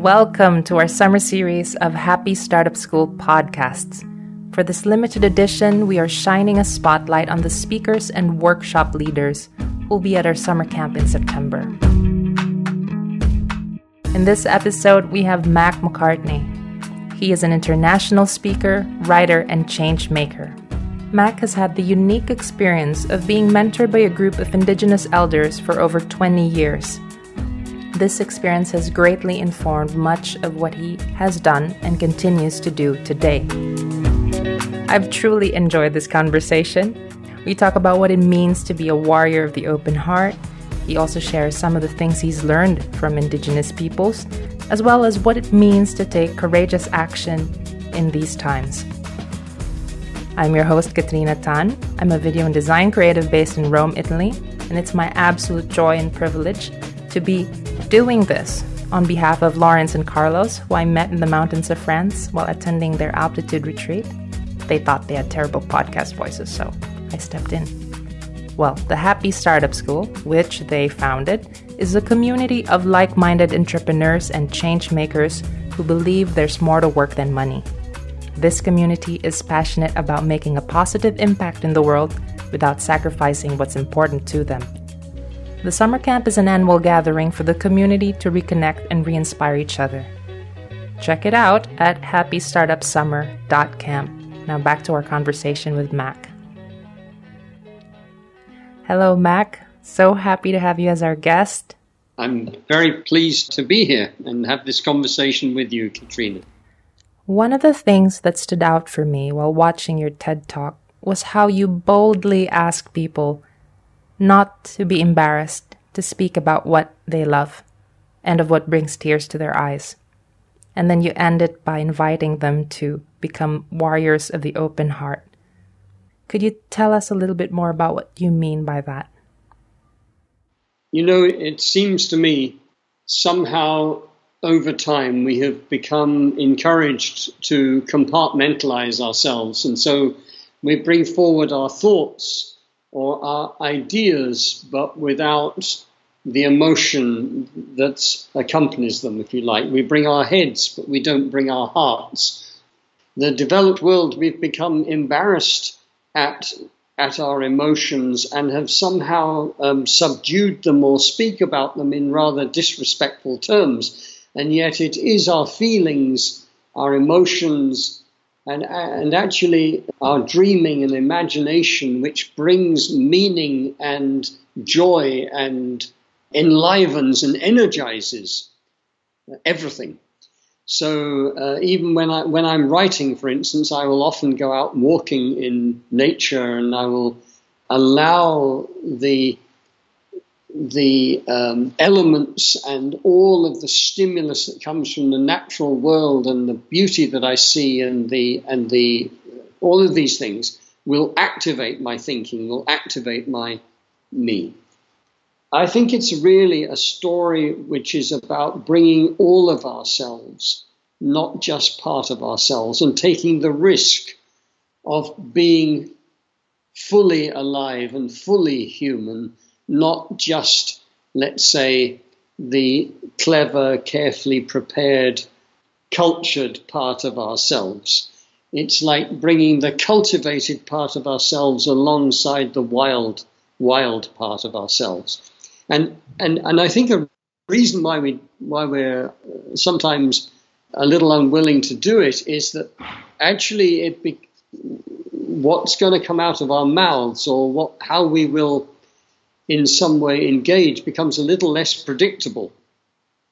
Welcome to our summer series of Happy Startup School podcasts. For this limited edition, we are shining a spotlight on the speakers and workshop leaders who will be at our summer camp in September. In this episode, we have Mac Macartney. He is an international speaker, writer, and change maker. Mac has had the unique experience of being mentored by a group of Indigenous elders for over 20 years. This experience has greatly informed much of what he has done and continues to do today. I've truly enjoyed this conversation. We talk about what it means to be a warrior of the open heart. He also shares some of the things he's learned from Indigenous peoples, as well as what it means to take courageous action in these times. I'm your host, Katrina Tan. I'm a video and design creative based in Rome, Italy, and it's my absolute joy and privilege to be doing this on behalf of Laurence and Carlos, who I met in the mountains of France while attending their altitude retreat. They thought they had terrible podcast voices, so I stepped in. Well, the Happy Startup School, which they founded, is a community of like minded entrepreneurs and change makers who believe there's more to work than money. This community is passionate about making a positive impact in the world without sacrificing what's important to them. The summer camp is an annual gathering for the community to reconnect and re inspire each other. Check it out at happystartupsummer.camp. Now back to our conversation with Mac. Hello, Mac. So happy to have you as our guest. I'm very pleased to be here and have this conversation with you, Katrina. One of the things that stood out for me while watching your TED Talk was how you boldly ask people not to be embarrassed to speak about what they love and of what brings tears to their eyes. And then you end it by inviting them to become warriors of the open heart. Could you tell us a little bit more about what you mean by that? You know, it seems to me somehow over time, we have become encouraged to compartmentalize ourselves. And so we bring forward our thoughts or our ideas, but without the emotion that accompanies them, if you like. We bring our heads, but we don't bring our hearts. The developed world, we've become embarrassed at, at our emotions and have somehow um, subdued them or speak about them in rather disrespectful terms and yet it is our feelings, our emotions, and, and actually our dreaming and imagination which brings meaning and joy and enlivens and energizes everything. So uh, even when I when I'm writing, for instance, I will often go out walking in nature, and I will allow the the um, elements and all of the stimulus that comes from the natural world and the beauty that I see and the and the all of these things will activate my thinking, will activate my me. I think it's really a story which is about bringing all of ourselves, not just part of ourselves, and taking the risk of being fully alive and fully human not just, let's say, the clever, carefully prepared, cultured part of ourselves. It's like bringing the cultivated part of ourselves alongside the wild, wild part of ourselves. And, and, and I think a reason why, we, why we're uh, sometimes a little unwilling to do it is that actually it be, what's going to come out of our mouths or what, how we will in some way engage becomes a little less predictable.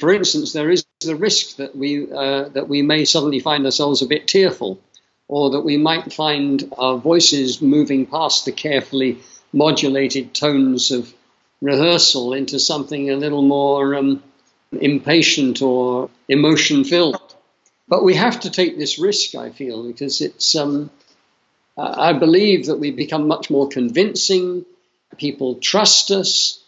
For instance, there is the risk that we uh, that we may suddenly find ourselves a bit tearful, or that we might find our voices moving past the carefully modulated tones of rehearsal into something a little more um, impatient or emotion filled. But we have to take this risk, I feel, because it's. Um, I believe that we become much more convincing people trust us.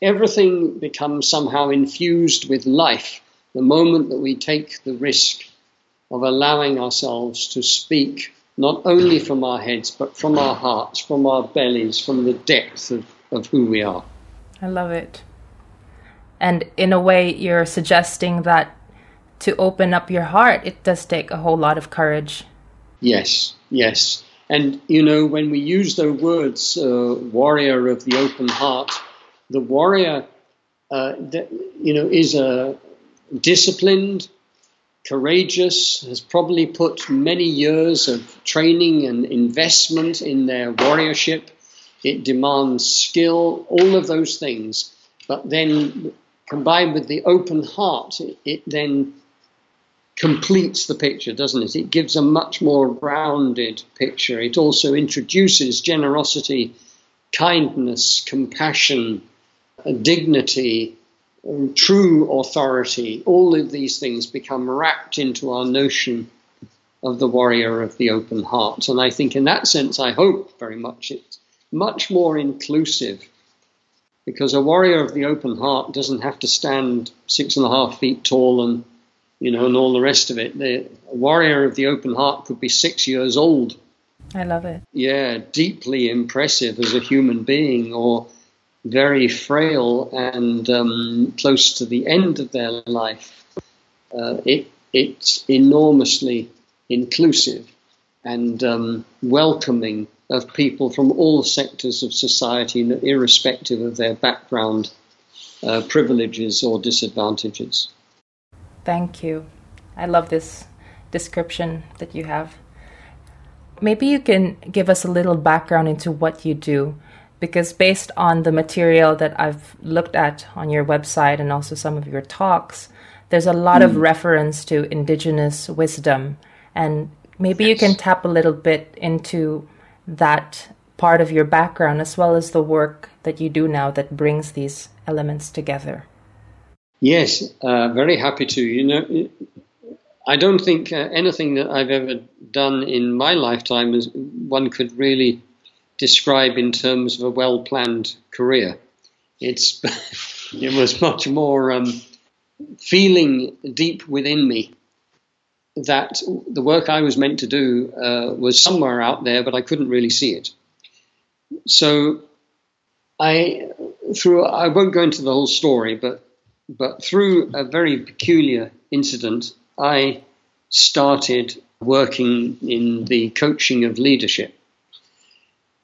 Everything becomes somehow infused with life the moment that we take the risk of allowing ourselves to speak not only from our heads, but from our hearts, from our bellies, from the depth of, of who we are. I love it. And in a way, you're suggesting that to open up your heart, it does take a whole lot of courage. Yes, yes. And, you know, when we use those words, uh, warrior of the open heart, the warrior, uh, you know, is a disciplined, courageous, has probably put many years of training and investment in their warriorship. It demands skill, all of those things. But then combined with the open heart, it, it then completes the picture, doesn't it? It gives a much more rounded picture. It also introduces generosity, kindness, compassion, dignity, true authority. All of these things become wrapped into our notion of the warrior of the open heart. And I think, in that sense, I hope very much it's much more inclusive because a warrior of the open heart doesn't have to stand six and a half feet tall and you know and all the rest of it. The warrior of the open heart could be six years old. I love it. Yeah deeply impressive as a human being or very frail and um, close to the end of their life. Uh, it, it's enormously inclusive and um, welcoming of people from all sectors of society, irrespective of their background, uh, privileges, or disadvantages. Thank you. I love this description that you have. Maybe you can give us a little background into what you do, because based on the material that I've looked at on your website and also some of your talks, there's a lot mm. of hmm. reference to indigenous wisdom. And maybe yes. you can tap a little bit into that part of your background as well as the work that you do now that brings these elements together. Yes, uh, very happy to. You know, I don't think uh, anything that I've ever done in my lifetime is one could really describe in terms of a well planned career. It's it was much more um, feeling deep within me that the work I was meant to do uh, was somewhere out there, but I couldn't really see it. So I, through I won't go into the whole story, but but through a very peculiar incident, I started working in the coaching of leadership,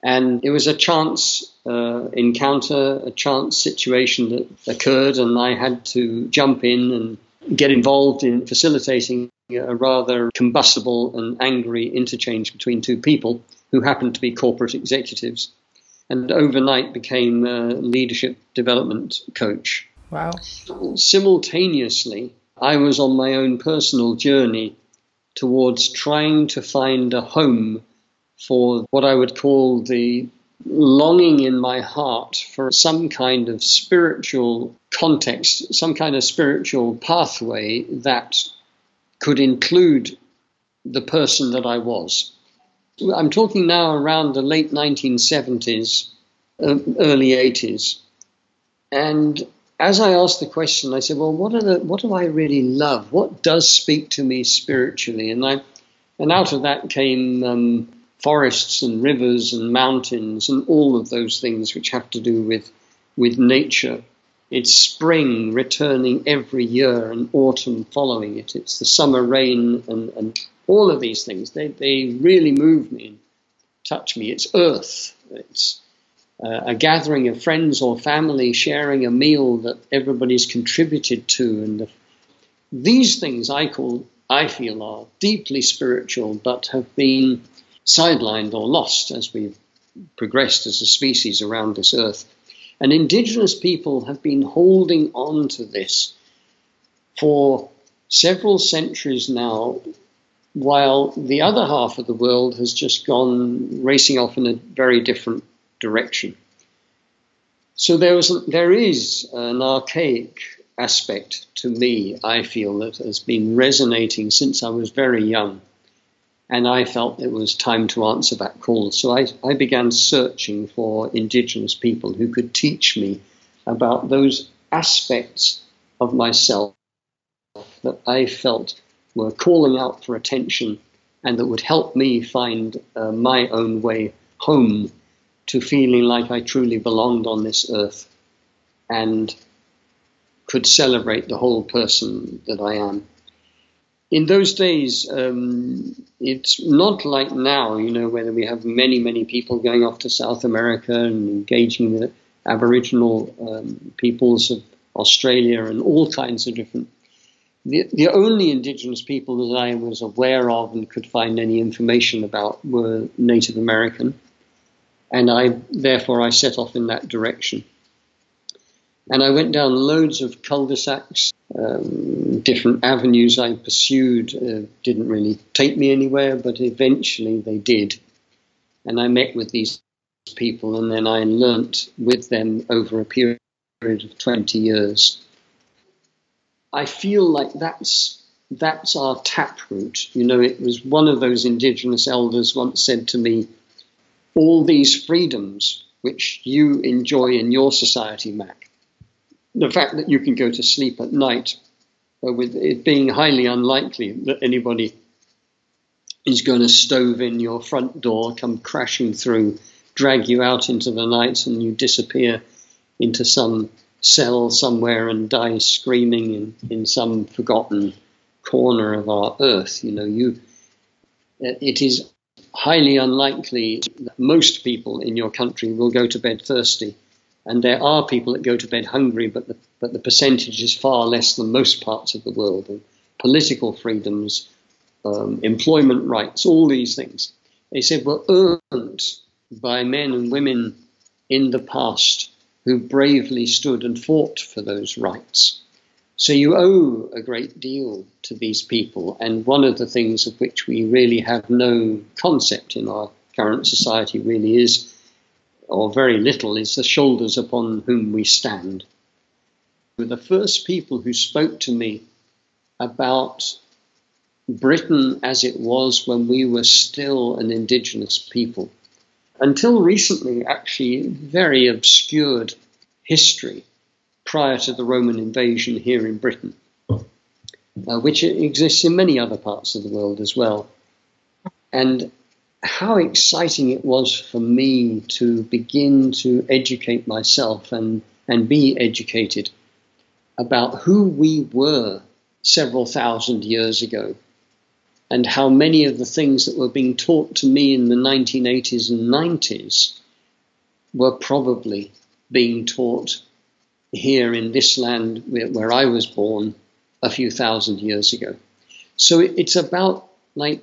and it was a chance uh, encounter, a chance situation that occurred, and I had to jump in and get involved in facilitating a rather combustible and angry interchange between two people who happened to be corporate executives, and overnight became a leadership development coach. Wow. Simultaneously, I was on my own personal journey towards trying to find a home for what I would call the longing in my heart for some kind of spiritual context, some kind of spiritual pathway that could include the person that I was. I'm talking now around the late 1970s, uh, early 80s. And as I asked the question, I said, "Well, what are the what do I really love? What does speak to me spiritually?" And I, and out of that came um, forests and rivers and mountains and all of those things which have to do with with nature it's spring returning every year and autumn following it. It's the summer rain and, and all of these things. They, they really move me and touch me. It's earth. It's uh, a gathering of friends or family sharing a meal that everybody's contributed to. And the, these things I call, I feel, are deeply spiritual but have been sidelined or lost as we've progressed as a species around this earth. And indigenous people have been holding on to this for several centuries now, while the other half of the world has just gone racing off in a very different direction. So there, was, there is an archaic aspect to me, I feel, that has been resonating since I was very young. And I felt it was time to answer that call. So I, I began searching for indigenous people who could teach me about those aspects of myself that I felt were calling out for attention and that would help me find uh, my own way home to feeling like I truly belonged on this earth and could celebrate the whole person that I am. in those days, um, it's not like now, you know, where we have many, many people going off to South America and engaging with Aboriginal um, peoples of Australia and all kinds of different. The, the only indigenous people that I was aware of and could find any information about were Native American, and I therefore I set off in that direction. And I went down loads of cul-de-sacs, um, different avenues I pursued uh, didn't really take me anywhere, but eventually they did. And I met with these people, and then I learnt with them over a period of 20 years. I feel like that's that's our taproot. You know, it was one of those indigenous elders once said to me, all these freedoms which you enjoy in your society, Mac, the fact that you can go to sleep at night uh, with it being highly unlikely that anybody is going to stove in your front door, come crashing through, drag you out into the night, and you disappear into some cell somewhere and die screaming in, in some forgotten corner of our earth. You know, you it is highly unlikely that most people in your country will go to bed thirsty and there are people that go to bed hungry, but the, but the percentage is far less than most parts of the world. And political freedoms, um, employment rights, all these things, they said were earned by men and women in the past who bravely stood and fought for those rights. So you owe a great deal to these people, and one of the things of which we really have no concept in our current society really is or very little, is the shoulders upon whom we stand. The first people who spoke to me about Britain as it was when we were still an indigenous people. Until recently, actually, very obscured history prior to the Roman invasion here in Britain, uh, which exists in many other parts of the world as well. And how exciting it was for me to begin to educate myself and, and be educated about who we were several thousand years ago and how many of the things that were being taught to me in the 1980s and 90s were probably being taught here in this land where, I was born a few thousand years ago. So it's about like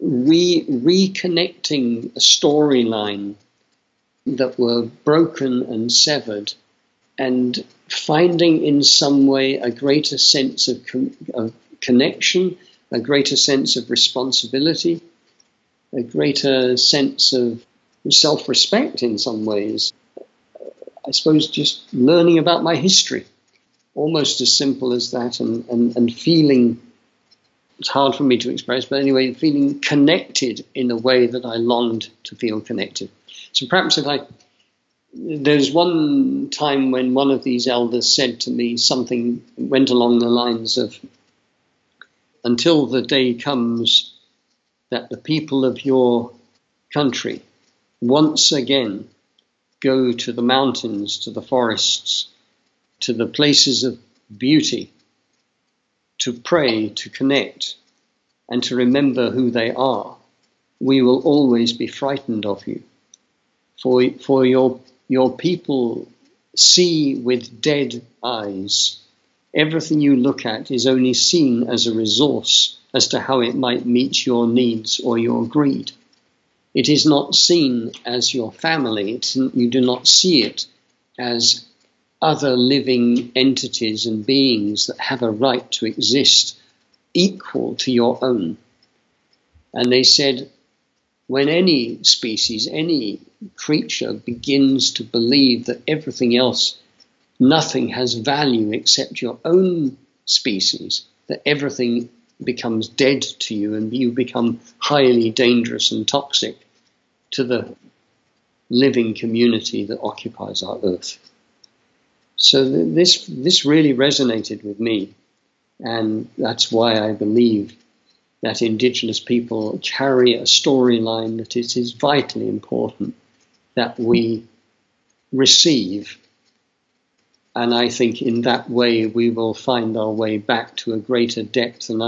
re- reconnecting a storyline that were broken and severed and finding in some way a greater sense of, com- of connection, a greater sense of responsibility, a greater sense of self respect in some ways. I suppose just learning about my history, almost as simple as that, and, and, and feeling it's hard for me to express, but anyway, feeling connected in a way that I longed to feel connected. So perhaps if I, there's one time when one of these elders said to me something went along the lines of, until the day comes that the people of your country once again go to the mountains, to the forests, to the places of beauty to pray, to connect, and to remember who they are, we will always be frightened of you. For, for your, your people see with dead eyes. Everything you look at is only seen as a resource as to how it might meet your needs or your greed. It is not seen as your family. It's, you do not see it as other living entities and beings that have a right to exist equal to your own. And they said, when any species, any creature begins to believe that everything else, nothing has value except your own species, that everything becomes dead to you and you become highly dangerous and toxic to the living community that occupies our earth. So th- this this really resonated with me, and that's why I believe that Indigenous people carry a storyline that it is vitally important that we receive And I think in that way we will find our way back to a greater depth and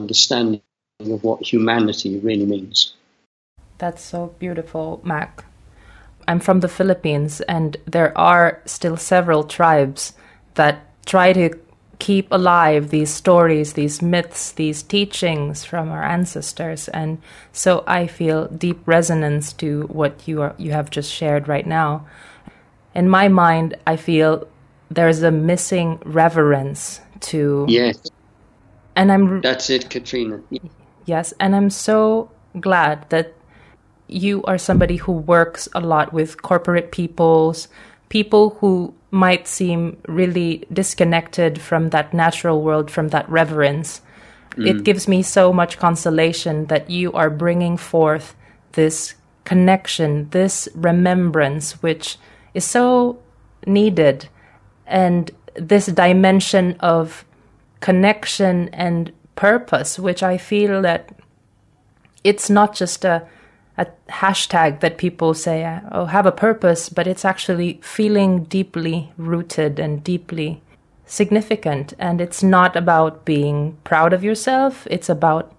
understanding of what humanity really means. That's so beautiful, Mac. I'm from the Philippines, and there are still several tribes that try to keep alive these stories, these myths, these teachings from our ancestors. And so I feel deep resonance to what you are you have just shared right now. In my mind, I feel there's a missing reverence to Yes. And I'm That's it, Katrina. Yes, and I'm so glad that you are somebody who works a lot with corporate peoples, people who might seem really disconnected from that natural world, from that reverence. Mm. It gives me so much consolation that you are bringing forth this connection, this remembrance, which is so needed, and this dimension of connection and purpose, which I feel that it's not just a a hashtag that people say, oh, have a purpose, but it's actually feeling deeply rooted and deeply significant. And it's not about being proud of yourself, it's about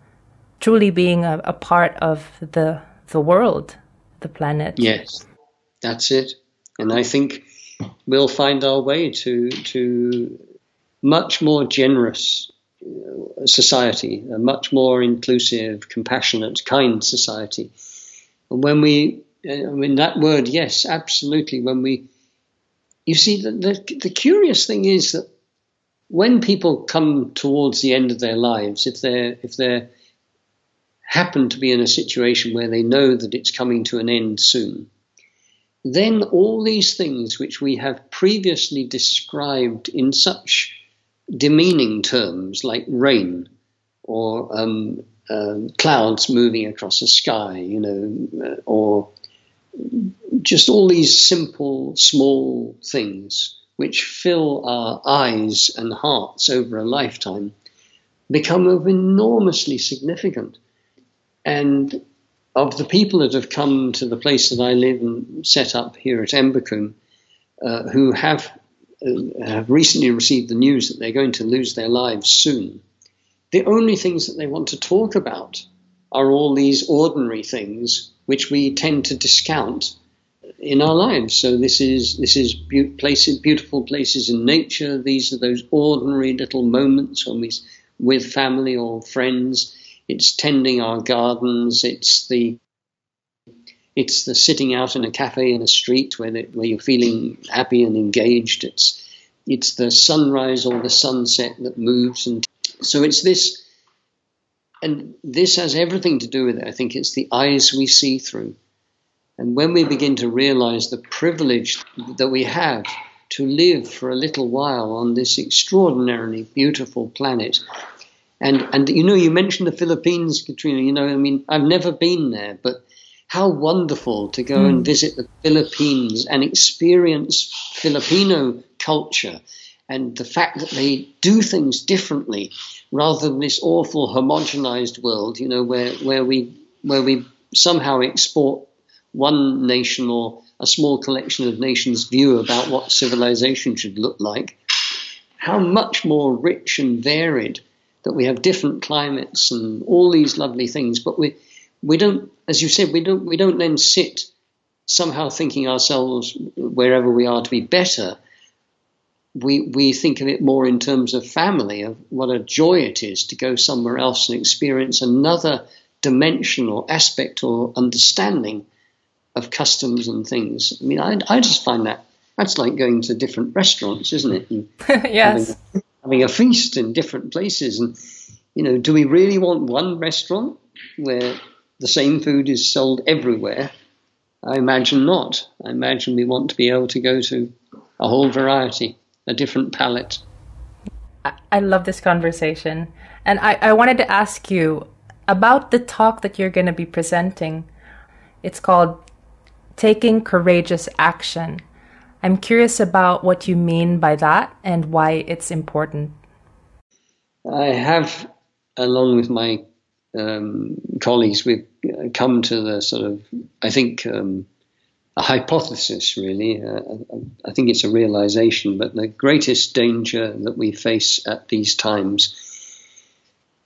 truly being a, a part of the, the world, the planet. Yes, that's it. And I think we'll find our way to, to much more generous uh, society, a much more inclusive, compassionate, kind society and when we, I mean, that word, yes, absolutely. When we, you see, the, the, the curious thing is that when people come towards the end of their lives, if they're, if they're, happen to be in a situation where they know that it's coming to an end soon, then all these things which we have previously described in such demeaning terms like rain or um, um, clouds moving across the sky, you know, uh, or just all these simple, small things which fill our eyes and hearts over a lifetime become of enormously significant. And of the people that have come to the place that I live and set up here at Embercombe, uh, who have Uh, have recently received the news that they're going to lose their lives soon, the only things that they want to talk about are all these ordinary things which we tend to discount in our lives. So this is this is be- places, beautiful places in nature. These are those ordinary little moments when we with family or friends. It's tending our gardens. It's the it's the sitting out in a cafe in a street where where you're feeling happy and engaged. It's it's the sunrise or the sunset that moves and so it's this, and this has everything to do with it. I think it's the eyes we see through. And when we begin to realize the privilege that we have to live for a little while on this extraordinarily beautiful planet, and and you know, you mentioned the Philippines, Katrina. You know, I mean, I've never been there, but how wonderful to go mm. and visit the Philippines and experience Filipino culture and the fact that they do things differently rather than this awful homogenized world, you know, where, where we where we somehow export one nation or a small collection of nations' view about what civilization should look like, how much more rich and varied that we have different climates and all these lovely things, but we we don't, as you said, we don't we don't then sit somehow thinking ourselves wherever we are to be better we, we think of it more in terms of family, of what a joy it is to go somewhere else and experience another dimension or aspect or understanding of customs and things. I mean, I, I just find that that's like going to different restaurants, isn't it? And yes. Having, having a feast in different places. And, you know, do we really want one restaurant where the same food is sold everywhere? I imagine not. I imagine we want to be able to go to a whole variety a different palette. I love this conversation. And I, I wanted to ask you about the talk that you're going to be presenting. It's called Taking Courageous Action. I'm curious about what you mean by that and why it's important. I have, along with my um, colleagues, we've come to the sort of, I think, um, a hypothesis, really. Uh, I think it's a realization, but the greatest danger that we face at these times,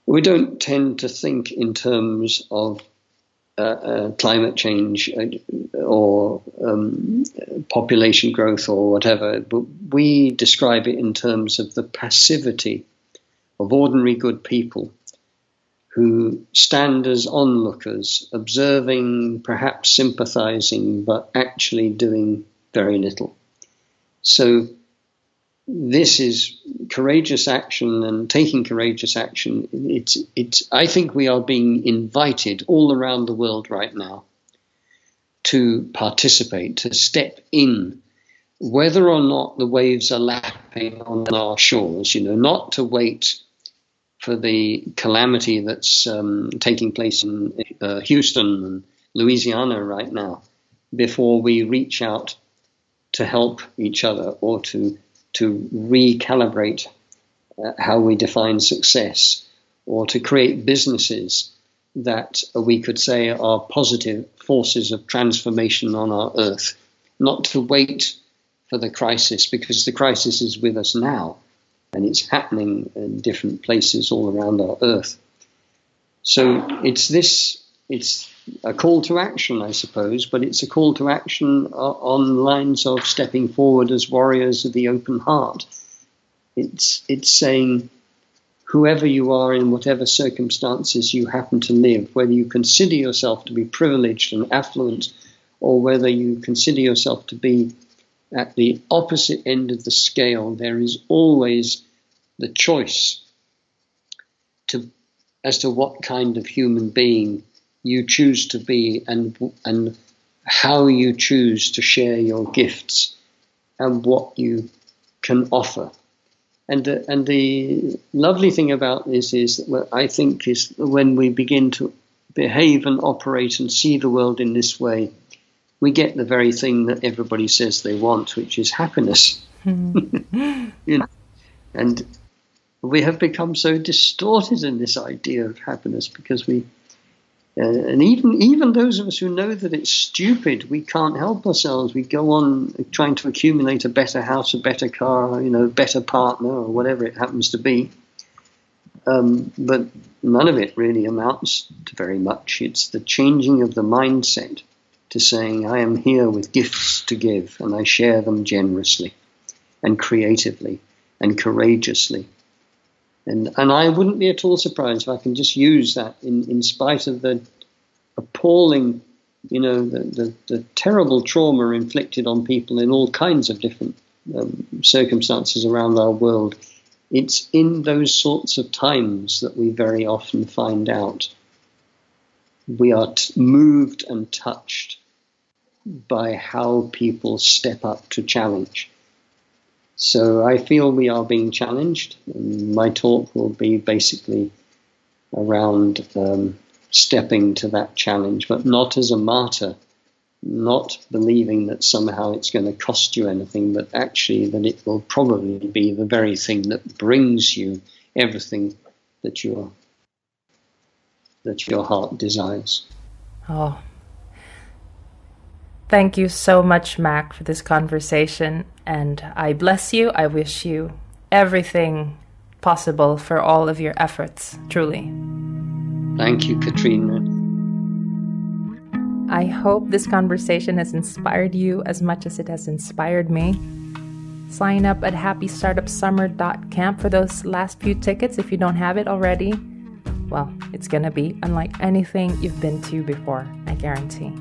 we don't tend to think in terms of uh, uh, climate change uh, or um, population growth or whatever, but we describe it in terms of the passivity of ordinary good people who stand as onlookers, observing, perhaps sympathizing, but actually doing very little. So, this is courageous action and taking courageous action. It's, it's, I think we are being invited all around the world right now to participate, to step in, whether or not the waves are lapping on our shores, you know, not to wait for the calamity that's um, taking place in uh, Houston and Louisiana right now before we reach out to help each other or to to recalibrate uh, how we define success or to create businesses that we could say are positive forces of transformation on our earth, not to wait for the crisis because the crisis is with us now and it's happening in different places all around our earth. So it's this, it's a call to action, I suppose, but it's a call to action on lines of stepping forward as warriors of the open heart. It's, it's saying, whoever you are in whatever circumstances you happen to live, whether you consider yourself to be privileged and affluent, or whether you consider yourself to be at the opposite end of the scale, there is always the choice to, as to what kind of human being you choose to be and, and how you choose to share your gifts and what you can offer. And, uh, and the lovely thing about this is that I think is when we begin to behave and operate and see the world in this way, we get the very thing that everybody says they want, which is happiness. you know? And we have become so distorted in this idea of happiness because we, uh, and even even those of us who know that it's stupid, we can't help ourselves. We go on trying to accumulate a better house, a better car, you know, a better partner, or whatever it happens to be. Um, but none of it really amounts to very much. It's the changing of the mindset to saying, I am here with gifts to give, and I share them generously and creatively and courageously. And, and I wouldn't be at all surprised if I can just use that in, in spite of the appalling, you know, the, the, the terrible trauma inflicted on people in all kinds of different um, circumstances around our world. It's in those sorts of times that we very often find out we are t- moved and touched by how people step up to challenge. So I feel we are being challenged. My talk will be basically around um, stepping to that challenge, but not as a martyr, not believing that somehow it's going to cost you anything, but actually that it will probably be the very thing that brings you everything that your that your heart desires. Oh. Thank you so much, Mac, for this conversation. And I bless you. I wish you everything possible for all of your efforts, truly. Thank you, Katrina. I hope this conversation has inspired you as much as it has inspired me. Sign up at happystartupsummer.camp for those last few tickets if you don't have it already well, it's gonna be unlike anything you've been to before, I guarantee.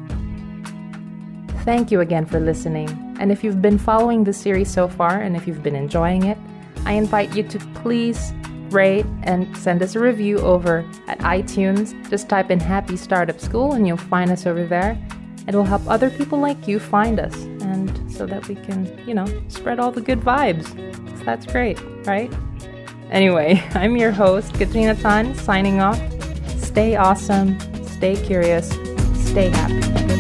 Thank you again for listening, and if you've been following the series so far and if you've been enjoying it, I invite you to please rate and send us a review over at iTunes. Just type in Happy Startup School and you'll find us over there. It will help other people like you find us, and so that we can, you know, spread all the good vibes. So that's great, right? Anyway, I'm your host, Katrina Tan, signing off. Stay awesome, stay curious, stay happy.